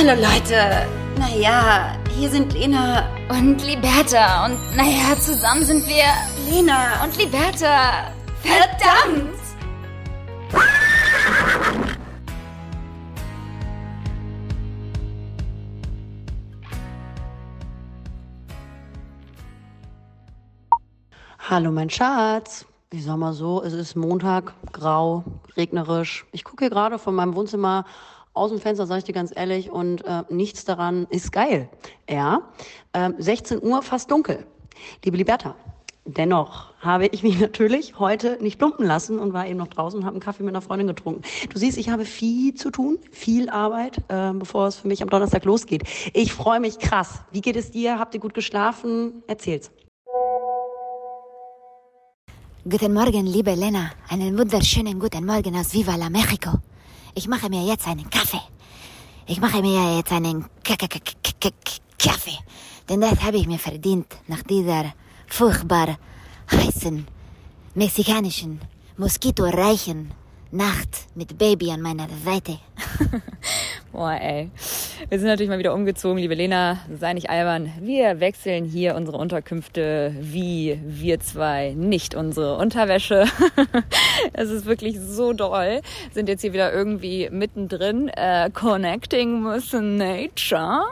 Hallo Leute. Naja, hier sind Lena und Liberta. Und naja, zusammen sind wir Lena und Liberta. Verdammt! Hallo mein Schatz. Ich sag mal so, es ist Montag, grau, regnerisch. Ich gucke hier gerade von meinem Wohnzimmer aus dem Fenster, sage ich dir ganz ehrlich, und äh, nichts daran ist geil. Ja, äh, 16 Uhr, fast dunkel. Liebe Liberta, dennoch habe ich mich natürlich heute nicht lumpen lassen und war eben noch draußen und habe einen Kaffee mit einer Freundin getrunken. Du siehst, ich habe viel zu tun, viel Arbeit, äh, bevor es für mich am Donnerstag losgeht. Ich freue mich krass. Wie geht es dir? Habt ihr gut geschlafen? Erzähl's. Guten Morgen, liebe Lena. Einen wunderschönen guten Morgen aus Viva la Mexico. Ich mache mir jetzt einen Kaffee. Ich mache mir jetzt einen K -K -K Kaffee. Denn das habe ich mir verdient nach dieser furchtbar heißen, mexikanischen, moskitoreichen Nacht mit Baby an meiner Seite. Boah, ey. Wir sind natürlich mal wieder umgezogen, liebe Lena. Sei nicht albern. Wir wechseln hier unsere Unterkünfte wie wir zwei, nicht unsere Unterwäsche. es ist wirklich so doll. Sind jetzt hier wieder irgendwie mittendrin. Äh, connecting with nature.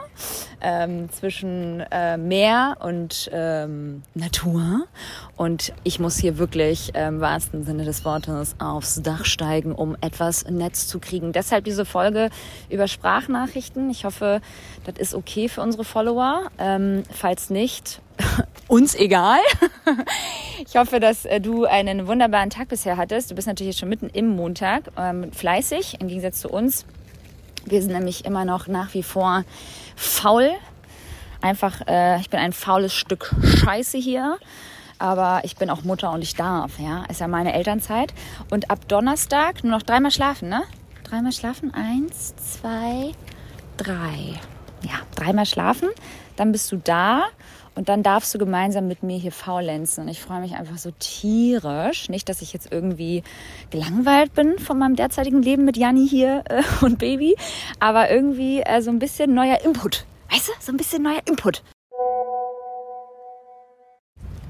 Ähm, zwischen äh, Meer und ähm, Natur. Und ich muss hier wirklich äh, im wahrsten Sinne des Wortes aufs Dach steigen, um etwas Netz zu kriegen. Deshalb diese Folge über Sprachnachrichten. Ich hoffe, das ist okay für unsere Follower. Ähm, falls nicht, uns egal. ich hoffe, dass äh, du einen wunderbaren Tag bisher hattest. Du bist natürlich schon mitten im Montag, ähm, fleißig im Gegensatz zu uns. Wir sind nämlich immer noch nach wie vor faul. Einfach, äh, ich bin ein faules Stück Scheiße hier aber ich bin auch Mutter und ich darf, ja. Ist ja meine Elternzeit. Und ab Donnerstag nur noch dreimal schlafen, ne? Dreimal schlafen. Eins, zwei, drei. Ja, dreimal schlafen. Dann bist du da und dann darfst du gemeinsam mit mir hier faulenzen. Und ich freue mich einfach so tierisch. Nicht, dass ich jetzt irgendwie gelangweilt bin von meinem derzeitigen Leben mit Janni hier äh, und Baby, aber irgendwie äh, so ein bisschen neuer Input. Weißt du? So ein bisschen neuer Input.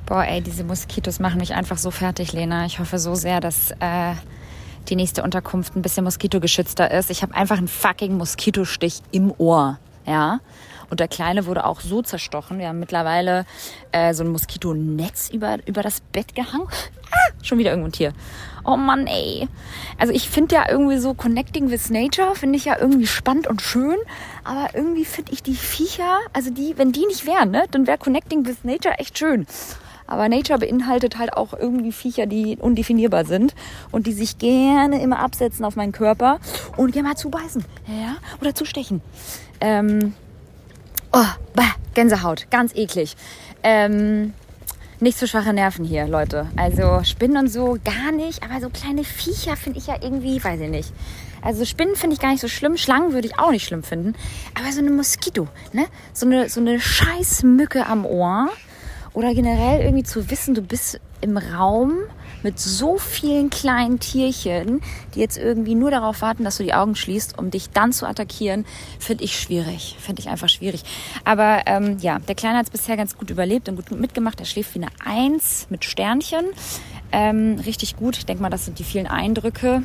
Boah, ey, diese Moskitos machen mich einfach so fertig, Lena. Ich hoffe so sehr, dass äh, die nächste Unterkunft ein bisschen moskitogeschützter ist. Ich habe einfach einen fucking Moskitostich im Ohr, ja. Und der Kleine wurde auch so zerstochen. Wir haben mittlerweile äh, so ein Moskitonetz über, über das Bett gehangen. Ah, schon wieder irgendwo ein Tier. Oh Mann, ey. Also ich finde ja irgendwie so Connecting with Nature, finde ich ja irgendwie spannend und schön. Aber irgendwie finde ich die Viecher, also die, wenn die nicht wären, ne, dann wäre Connecting with Nature echt schön. Aber Nature beinhaltet halt auch irgendwie Viecher, die undefinierbar sind und die sich gerne immer absetzen auf meinen Körper und gerne mal zubeißen. Ja? Oder zustechen. Ähm, oh, bah, Gänsehaut. Ganz eklig. Ähm, nicht so schwache Nerven hier, Leute. Also Spinnen und so gar nicht, aber so kleine Viecher finde ich ja irgendwie, weiß ich nicht. Also Spinnen finde ich gar nicht so schlimm, Schlangen würde ich auch nicht schlimm finden, aber so eine Moskito, ne? So eine so eine Scheißmücke am Ohr oder generell irgendwie zu wissen, du bist im Raum mit so vielen kleinen Tierchen, die jetzt irgendwie nur darauf warten, dass du die Augen schließt, um dich dann zu attackieren, finde ich schwierig. Finde ich einfach schwierig. Aber ähm, ja, der Kleine hat es bisher ganz gut überlebt und gut mitgemacht. Er schläft wie eine Eins mit Sternchen. Ähm, richtig gut. Ich denke mal, das sind die vielen Eindrücke.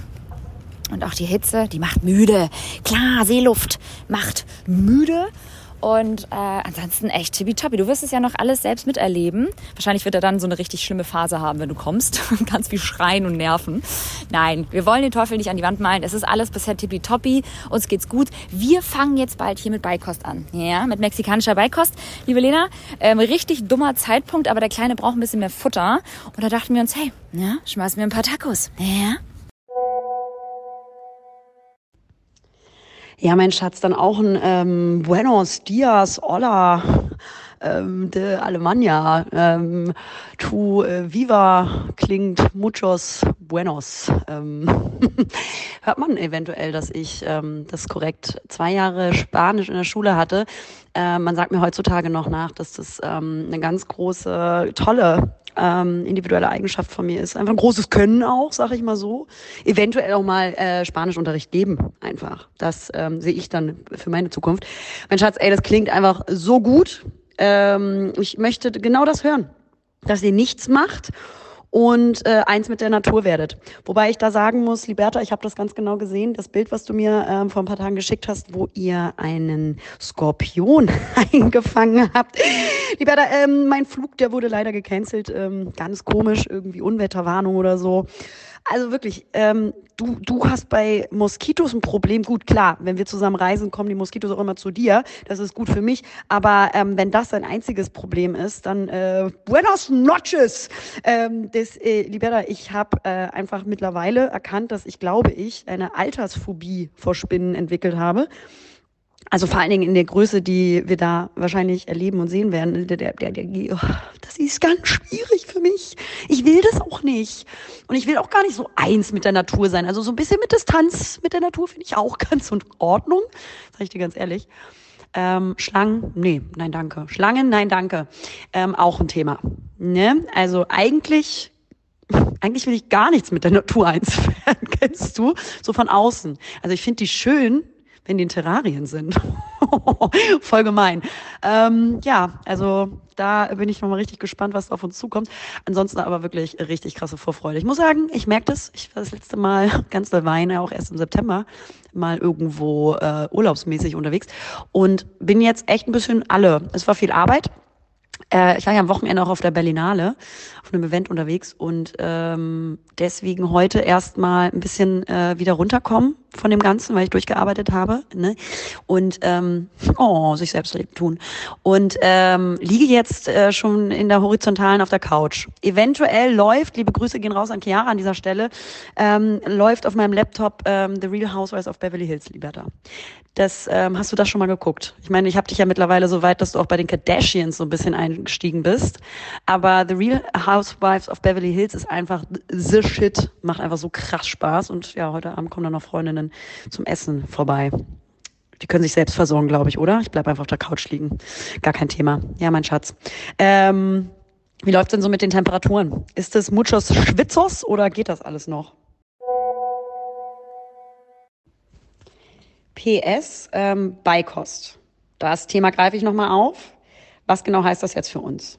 Und auch die Hitze, die macht müde. Klar, Seeluft macht müde. Und äh, ansonsten echt tippitoppi. Du wirst es ja noch alles selbst miterleben. Wahrscheinlich wird er dann so eine richtig schlimme Phase haben, wenn du kommst. Ganz wie schreien und nerven. Nein, wir wollen den Teufel nicht an die Wand malen. Es ist alles bisher tippitoppi. Uns geht's gut. Wir fangen jetzt bald hier mit Beikost an. Ja, mit mexikanischer Beikost. Liebe Lena, ähm, richtig dummer Zeitpunkt, aber der Kleine braucht ein bisschen mehr Futter. Und da dachten wir uns, hey, ja, schmeißen wir ein paar Tacos. Ja, Ja, mein Schatz, dann auch ein ähm, Buenos Dias, Hola, ähm, de Alemania, ähm, tu äh, viva klingt muchos buenos. Ähm, hört man eventuell, dass ich ähm, das korrekt zwei Jahre Spanisch in der Schule hatte. Äh, man sagt mir heutzutage noch nach, dass das ähm, eine ganz große, tolle ähm, individuelle Eigenschaft von mir ist. Einfach ein großes Können auch, sage ich mal so. Eventuell auch mal äh, Spanischunterricht geben, einfach. Das ähm, sehe ich dann für meine Zukunft. Mein Schatz, ey, das klingt einfach so gut. Ähm, ich möchte genau das hören, dass ihr nichts macht und äh, eins mit der Natur werdet. Wobei ich da sagen muss, Liberta, ich habe das ganz genau gesehen, das Bild, was du mir ähm, vor ein paar Tagen geschickt hast, wo ihr einen Skorpion eingefangen habt. Liberta, ähm, mein Flug, der wurde leider gecancelt, ähm, ganz komisch, irgendwie Unwetterwarnung oder so. Also wirklich, ähm, du, du hast bei Moskitos ein Problem. Gut, klar, wenn wir zusammen reisen, kommen die Moskitos auch immer zu dir. Das ist gut für mich. Aber ähm, wenn das ein einziges Problem ist, dann äh, buenos noches. Ähm, das, äh, Libera, ich habe äh, einfach mittlerweile erkannt, dass ich, glaube ich, eine Altersphobie vor Spinnen entwickelt habe. Also vor allen Dingen in der Größe, die wir da wahrscheinlich erleben und sehen werden. Der, der, der, der, das ist ganz schwierig für mich. Ich will das auch nicht. Und ich will auch gar nicht so eins mit der Natur sein. Also so ein bisschen mit Distanz mit der Natur finde ich auch ganz in Ordnung. Sag ich dir ganz ehrlich. Ähm, Schlangen, nee, nein, danke. Schlangen, nein, danke. Ähm, auch ein Thema. Ne? Also eigentlich, eigentlich will ich gar nichts mit der Natur eins werden, kennst du? So von außen. Also ich finde die schön, wenn die in Terrarien sind. Voll gemein. Ähm, ja, also da bin ich nochmal richtig gespannt, was auf uns zukommt. Ansonsten aber wirklich richtig krasse Vorfreude. Ich muss sagen, ich merke das. Ich war das letzte Mal ganz doll Weine, auch erst im September, mal irgendwo äh, urlaubsmäßig unterwegs und bin jetzt echt ein bisschen alle. Es war viel Arbeit. Äh, ich war ja am Wochenende auch auf der Berlinale, auf einem Event unterwegs und ähm, deswegen heute erstmal ein bisschen äh, wieder runterkommen von dem Ganzen, weil ich durchgearbeitet habe. Ne? Und ähm, oh, sich selbst tun. Und ähm, liege jetzt äh, schon in der horizontalen auf der Couch. Eventuell läuft, liebe Grüße gehen raus an Chiara an dieser Stelle, ähm, läuft auf meinem Laptop ähm, The Real Housewives of Beverly Hills, Liberta. Das ähm, hast du das schon mal geguckt? Ich meine, ich habe dich ja mittlerweile so weit, dass du auch bei den Kardashians so ein bisschen eingestiegen bist. Aber The Real Housewives of Beverly Hills ist einfach the shit, macht einfach so krass Spaß. Und ja, heute Abend kommen dann noch Freundinnen zum Essen vorbei. Die können sich selbst versorgen, glaube ich, oder? Ich bleib einfach auf der Couch liegen. Gar kein Thema. Ja, mein Schatz. Ähm, wie läuft's denn so mit den Temperaturen? Ist es muchos Schwitzos oder geht das alles noch? PS, ähm, Beikost. Das Thema greife ich nochmal auf. Was genau heißt das jetzt für uns?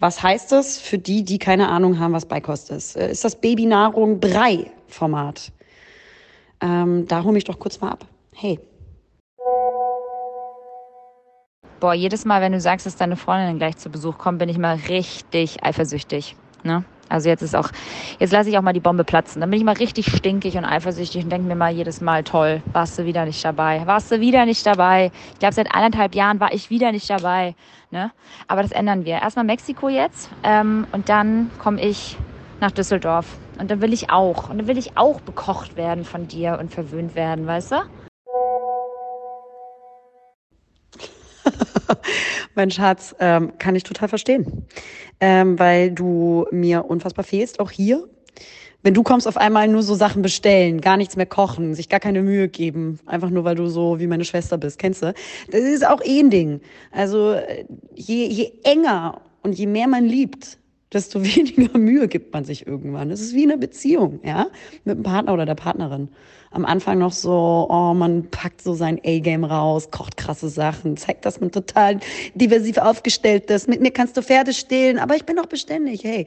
Was heißt das für die, die keine Ahnung haben, was Beikost ist? Äh, ist das Babynahrung Brei-Format? Ähm, da hol mich doch kurz mal ab. Hey. Boah, jedes Mal, wenn du sagst, dass deine Freundin gleich zu Besuch kommt, bin ich mal richtig eifersüchtig. Ne? Also jetzt ist auch, jetzt lasse ich auch mal die Bombe platzen. Dann bin ich mal richtig stinkig und eifersüchtig und denke mir mal jedes Mal, toll, warst du wieder nicht dabei. Warst du wieder nicht dabei. Ich glaube, seit anderthalb Jahren war ich wieder nicht dabei. Ne? Aber das ändern wir. Erstmal Mexiko jetzt ähm, und dann komme ich nach Düsseldorf. Und dann will ich auch. Und dann will ich auch bekocht werden von dir und verwöhnt werden, weißt du? mein Schatz, ähm, kann ich total verstehen. Ähm, weil du mir unfassbar fehlst, auch hier. Wenn du kommst, auf einmal nur so Sachen bestellen, gar nichts mehr kochen, sich gar keine Mühe geben, einfach nur weil du so wie meine Schwester bist, kennst du? Das ist auch eh ein Ding. Also je, je enger und je mehr man liebt, desto weniger Mühe gibt man sich irgendwann. Es ist wie eine Beziehung, ja, mit dem Partner oder der Partnerin am Anfang noch so, oh, man packt so sein A-Game raus, kocht krasse Sachen, zeigt, dass man total diversiv aufgestellt ist. Mit mir kannst du Pferde stehlen, aber ich bin doch beständig, hey.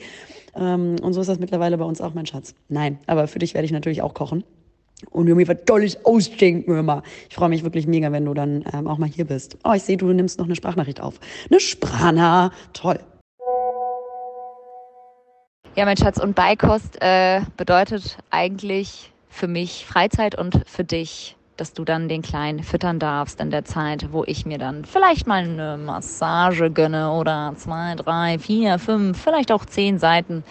Ähm, und so ist das mittlerweile bei uns auch, mein Schatz. Nein, aber für dich werde ich natürlich auch kochen. Und mir was Tolles ausdenken immer. Ich freue mich wirklich mega, wenn du dann ähm, auch mal hier bist. Oh, ich sehe, du nimmst noch eine Sprachnachricht auf. Eine Sprana, toll. Ja, mein Schatz, und Beikost äh, bedeutet eigentlich für mich Freizeit und für dich, dass du dann den Kleinen füttern darfst in der Zeit, wo ich mir dann vielleicht mal eine Massage gönne oder zwei, drei, vier, fünf, vielleicht auch zehn Seiten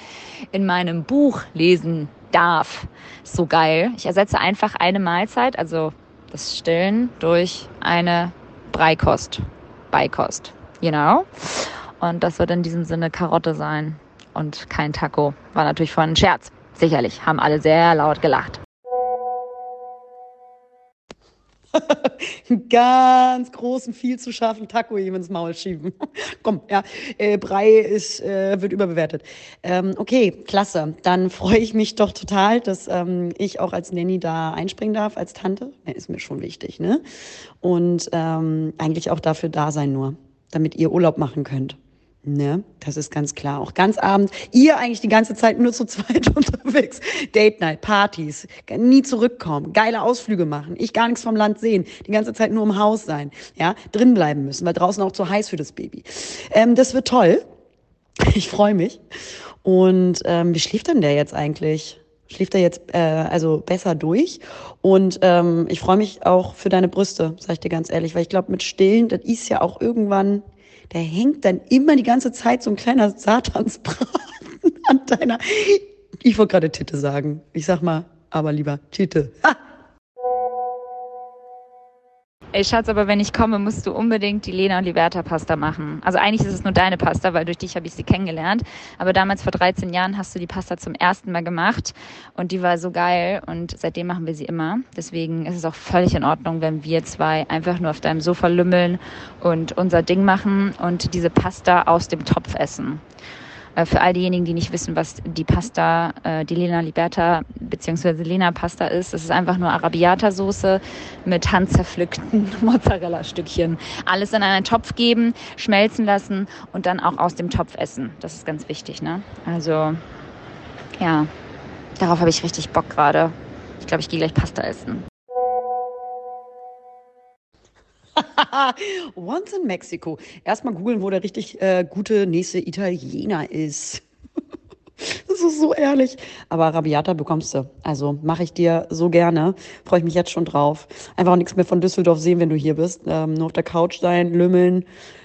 in meinem Buch lesen darf. So geil. Ich ersetze einfach eine Mahlzeit, also das Stillen, durch eine Breikost. Beikost. You know? Und das wird in diesem Sinne Karotte sein und kein Taco. War natürlich ein Scherz. Sicherlich, haben alle sehr laut gelacht. ganz großen, viel zu scharfen Taco ihm ins Maul schieben. Komm, ja, äh, Brei ist, äh, wird überbewertet. Ähm, okay, klasse. Dann freue ich mich doch total, dass ähm, ich auch als Nanny da einspringen darf, als Tante. Ja, ist mir schon wichtig, ne? Und ähm, eigentlich auch dafür da sein nur, damit ihr Urlaub machen könnt. Ne, das ist ganz klar. Auch ganz abend. Ihr eigentlich die ganze Zeit nur zu zweit unterwegs. Date Night, Partys, nie zurückkommen, geile Ausflüge machen, ich gar nichts vom Land sehen, die ganze Zeit nur im Haus sein, ja, drin bleiben müssen, weil draußen auch zu heiß für das Baby. Ähm, das wird toll. Ich freue mich. Und ähm, wie schläft denn der jetzt eigentlich? Schläft er jetzt äh, also besser durch? Und ähm, ich freue mich auch für deine Brüste, sag ich dir ganz ehrlich, weil ich glaube, mit Stillen, das ist ja auch irgendwann da hängt dann immer die ganze Zeit so ein kleiner Satansbraten an deiner, ich wollte gerade Titte sagen. Ich sag mal, aber lieber Titte. Ha! Ey Schatz, aber wenn ich komme, musst du unbedingt die Lena und Liberta Pasta machen. Also eigentlich ist es nur deine Pasta, weil durch dich habe ich sie kennengelernt. Aber damals vor 13 Jahren hast du die Pasta zum ersten Mal gemacht und die war so geil und seitdem machen wir sie immer. Deswegen ist es auch völlig in Ordnung, wenn wir zwei einfach nur auf deinem Sofa lümmeln und unser Ding machen und diese Pasta aus dem Topf essen. Äh, für all diejenigen, die nicht wissen, was die Pasta, äh, die Lena Liberta bzw. Lena Pasta ist, es ist einfach nur Arabiata-Soße mit handzerpflückten Mozzarella-Stückchen. Alles in einen Topf geben, schmelzen lassen und dann auch aus dem Topf essen. Das ist ganz wichtig, ne? Also, ja, darauf habe ich richtig Bock gerade. Ich glaube, ich gehe gleich Pasta essen. Once in Mexico. Erstmal googeln, wo der richtig äh, gute nächste Italiener ist. das ist so ehrlich. Aber Arabiata bekommst du. Also mache ich dir so gerne. Freue ich mich jetzt schon drauf. Einfach auch nichts mehr von Düsseldorf sehen, wenn du hier bist. Ähm, nur auf der Couch sein, lümmeln,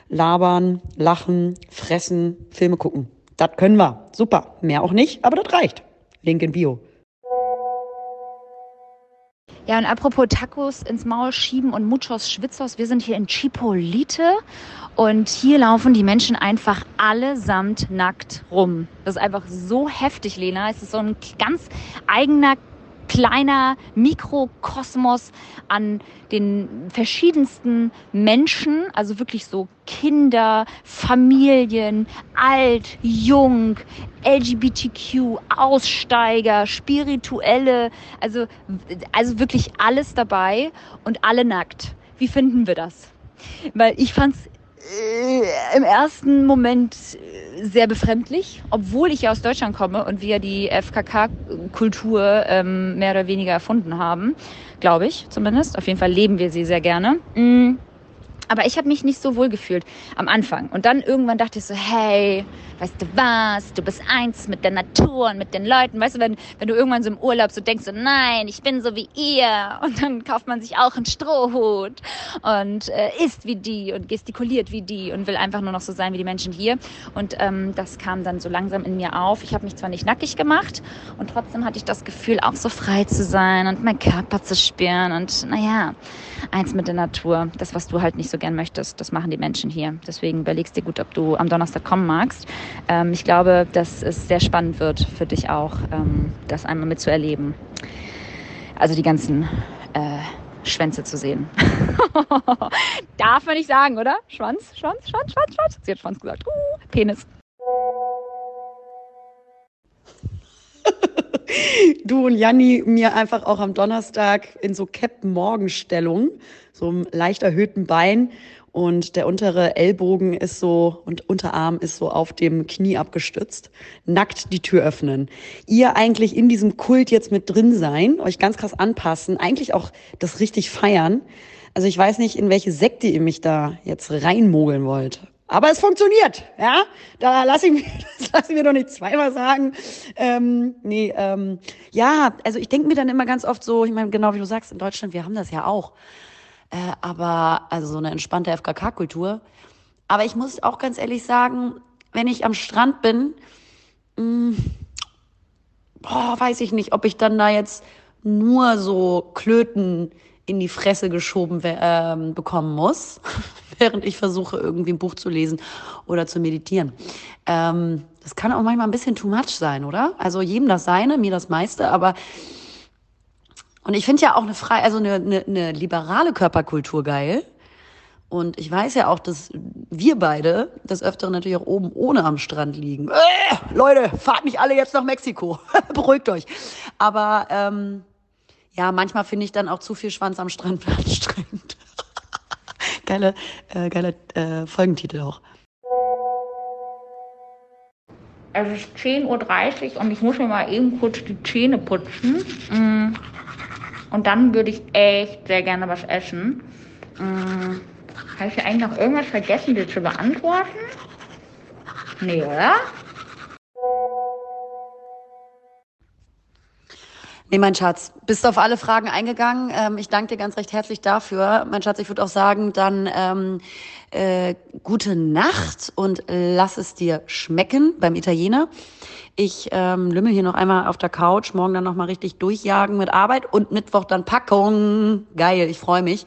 labern, lachen, fressen, Filme gucken. Das können wir. Super. Mehr auch nicht, aber das reicht. Link in Bio. Ja, und apropos Tacos ins Maul schieben und Muchos Schwitzos, wir sind hier in Chipolite und hier laufen die Menschen einfach allesamt nackt rum. Das ist einfach so heftig, Lena. Es ist so ein ganz eigener kleiner Mikrokosmos an den verschiedensten Menschen, also wirklich so Kinder, Familien, alt, jung, LGBTQ, Aussteiger, Spirituelle, also, also wirklich alles dabei und alle nackt. Wie finden wir das? Weil ich fand's äh, im ersten Moment äh, sehr befremdlich, obwohl ich ja aus Deutschland komme und wir die FKK-Kultur ähm, mehr oder weniger erfunden haben, glaube ich zumindest. Auf jeden Fall leben wir sie sehr gerne. Mm. Aber ich habe mich nicht so wohl gefühlt am Anfang. Und dann irgendwann dachte ich so, hey, weißt du was, du bist eins mit der Natur und mit den Leuten. Weißt du, wenn, wenn du irgendwann so im Urlaub so denkst, so, nein, ich bin so wie ihr. Und dann kauft man sich auch einen Strohhut und äh, isst wie die und gestikuliert wie die und will einfach nur noch so sein wie die Menschen hier. Und ähm, das kam dann so langsam in mir auf. Ich habe mich zwar nicht nackig gemacht und trotzdem hatte ich das Gefühl, auch so frei zu sein und meinen Körper zu spüren und naja, eins mit der Natur. Das, was du halt nicht so gern möchtest, das machen die Menschen hier. Deswegen überlegst dir gut, ob du am Donnerstag kommen magst. Ähm, ich glaube, dass es sehr spannend wird für dich auch, ähm, das einmal mitzuerleben. Also die ganzen äh, Schwänze zu sehen. Darf man nicht sagen, oder? Schwanz, Schwanz, Schwanz, Schwanz, Schwanz. Sie hat Schwanz gesagt. Uh, Penis. du und Janni mir einfach auch am Donnerstag in so Captain-Morgenstellung, so einem leicht erhöhten Bein und der untere Ellbogen ist so und Unterarm ist so auf dem Knie abgestützt, nackt die Tür öffnen. Ihr eigentlich in diesem Kult jetzt mit drin sein, euch ganz krass anpassen, eigentlich auch das richtig feiern. Also ich weiß nicht, in welche Sekte ihr mich da jetzt reinmogeln wollt. Aber es funktioniert, ja. Da lasse ich mir, das ich mir doch nicht zweimal sagen. Ähm, nee, ähm, ja, also ich denke mir dann immer ganz oft so, ich meine, genau wie du sagst, in Deutschland, wir haben das ja auch. Äh, aber, also so eine entspannte FKK-Kultur. Aber ich muss auch ganz ehrlich sagen, wenn ich am Strand bin, mh, mm, boah, weiß ich nicht, ob ich dann da jetzt nur so Klöten in die Fresse geschoben äh, bekommen muss, während ich versuche, irgendwie ein Buch zu lesen oder zu meditieren. Ähm, das kann auch manchmal ein bisschen too much sein, oder? Also jedem das seine, mir das meiste, aber Und ich finde ja auch eine frei, also eine, eine, eine liberale Körperkultur geil. Und ich weiß ja auch, dass wir beide des Öfteren natürlich auch oben ohne am Strand liegen. Äh, Leute, fahrt nicht alle jetzt nach Mexiko. Beruhigt euch. Aber ähm, ja, manchmal finde ich dann auch zu viel Schwanz am Strand anstrengend. Geile, äh, geile äh, Folgentitel auch. Es ist 10.30 Uhr und ich muss mir mal eben kurz die Zähne putzen. Mm. Und dann würde ich echt sehr gerne was essen. Mm. Habe ich eigentlich noch irgendwas vergessen, dir zu beantworten? Nee, oder? Nee, mein Schatz, bist auf alle Fragen eingegangen. Ähm, ich danke dir ganz recht herzlich dafür. Mein Schatz, ich würde auch sagen, dann ähm, äh, gute Nacht und lass es dir schmecken beim Italiener. Ich ähm, lümmel hier noch einmal auf der Couch, morgen dann nochmal richtig durchjagen mit Arbeit und Mittwoch dann Packung. Geil, ich freue mich.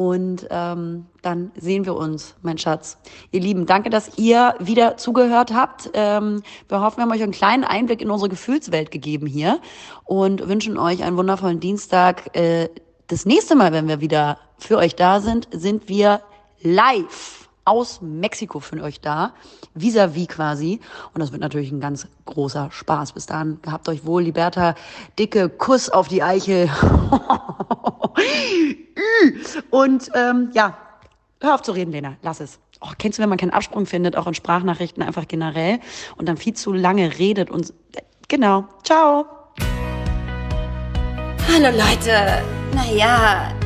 Und ähm, dann sehen wir uns, mein Schatz. Ihr Lieben, danke, dass ihr wieder zugehört habt. Ähm, wir hoffen, wir haben euch einen kleinen Einblick in unsere Gefühlswelt gegeben hier und wünschen euch einen wundervollen Dienstag. Äh, das nächste Mal, wenn wir wieder für euch da sind, sind wir live aus Mexiko für euch da, vis-à-vis -vis quasi. Und das wird natürlich ein ganz großer Spaß. Bis dahin, gehabt euch wohl, Liberta, dicke Kuss auf die Eichel. Und ähm, ja, hör auf zu reden, Lena, lass es. Oh, kennst du, wenn man keinen Absprung findet, auch in Sprachnachrichten einfach generell und dann viel zu lange redet und genau. Ciao. Hallo Leute. Naja,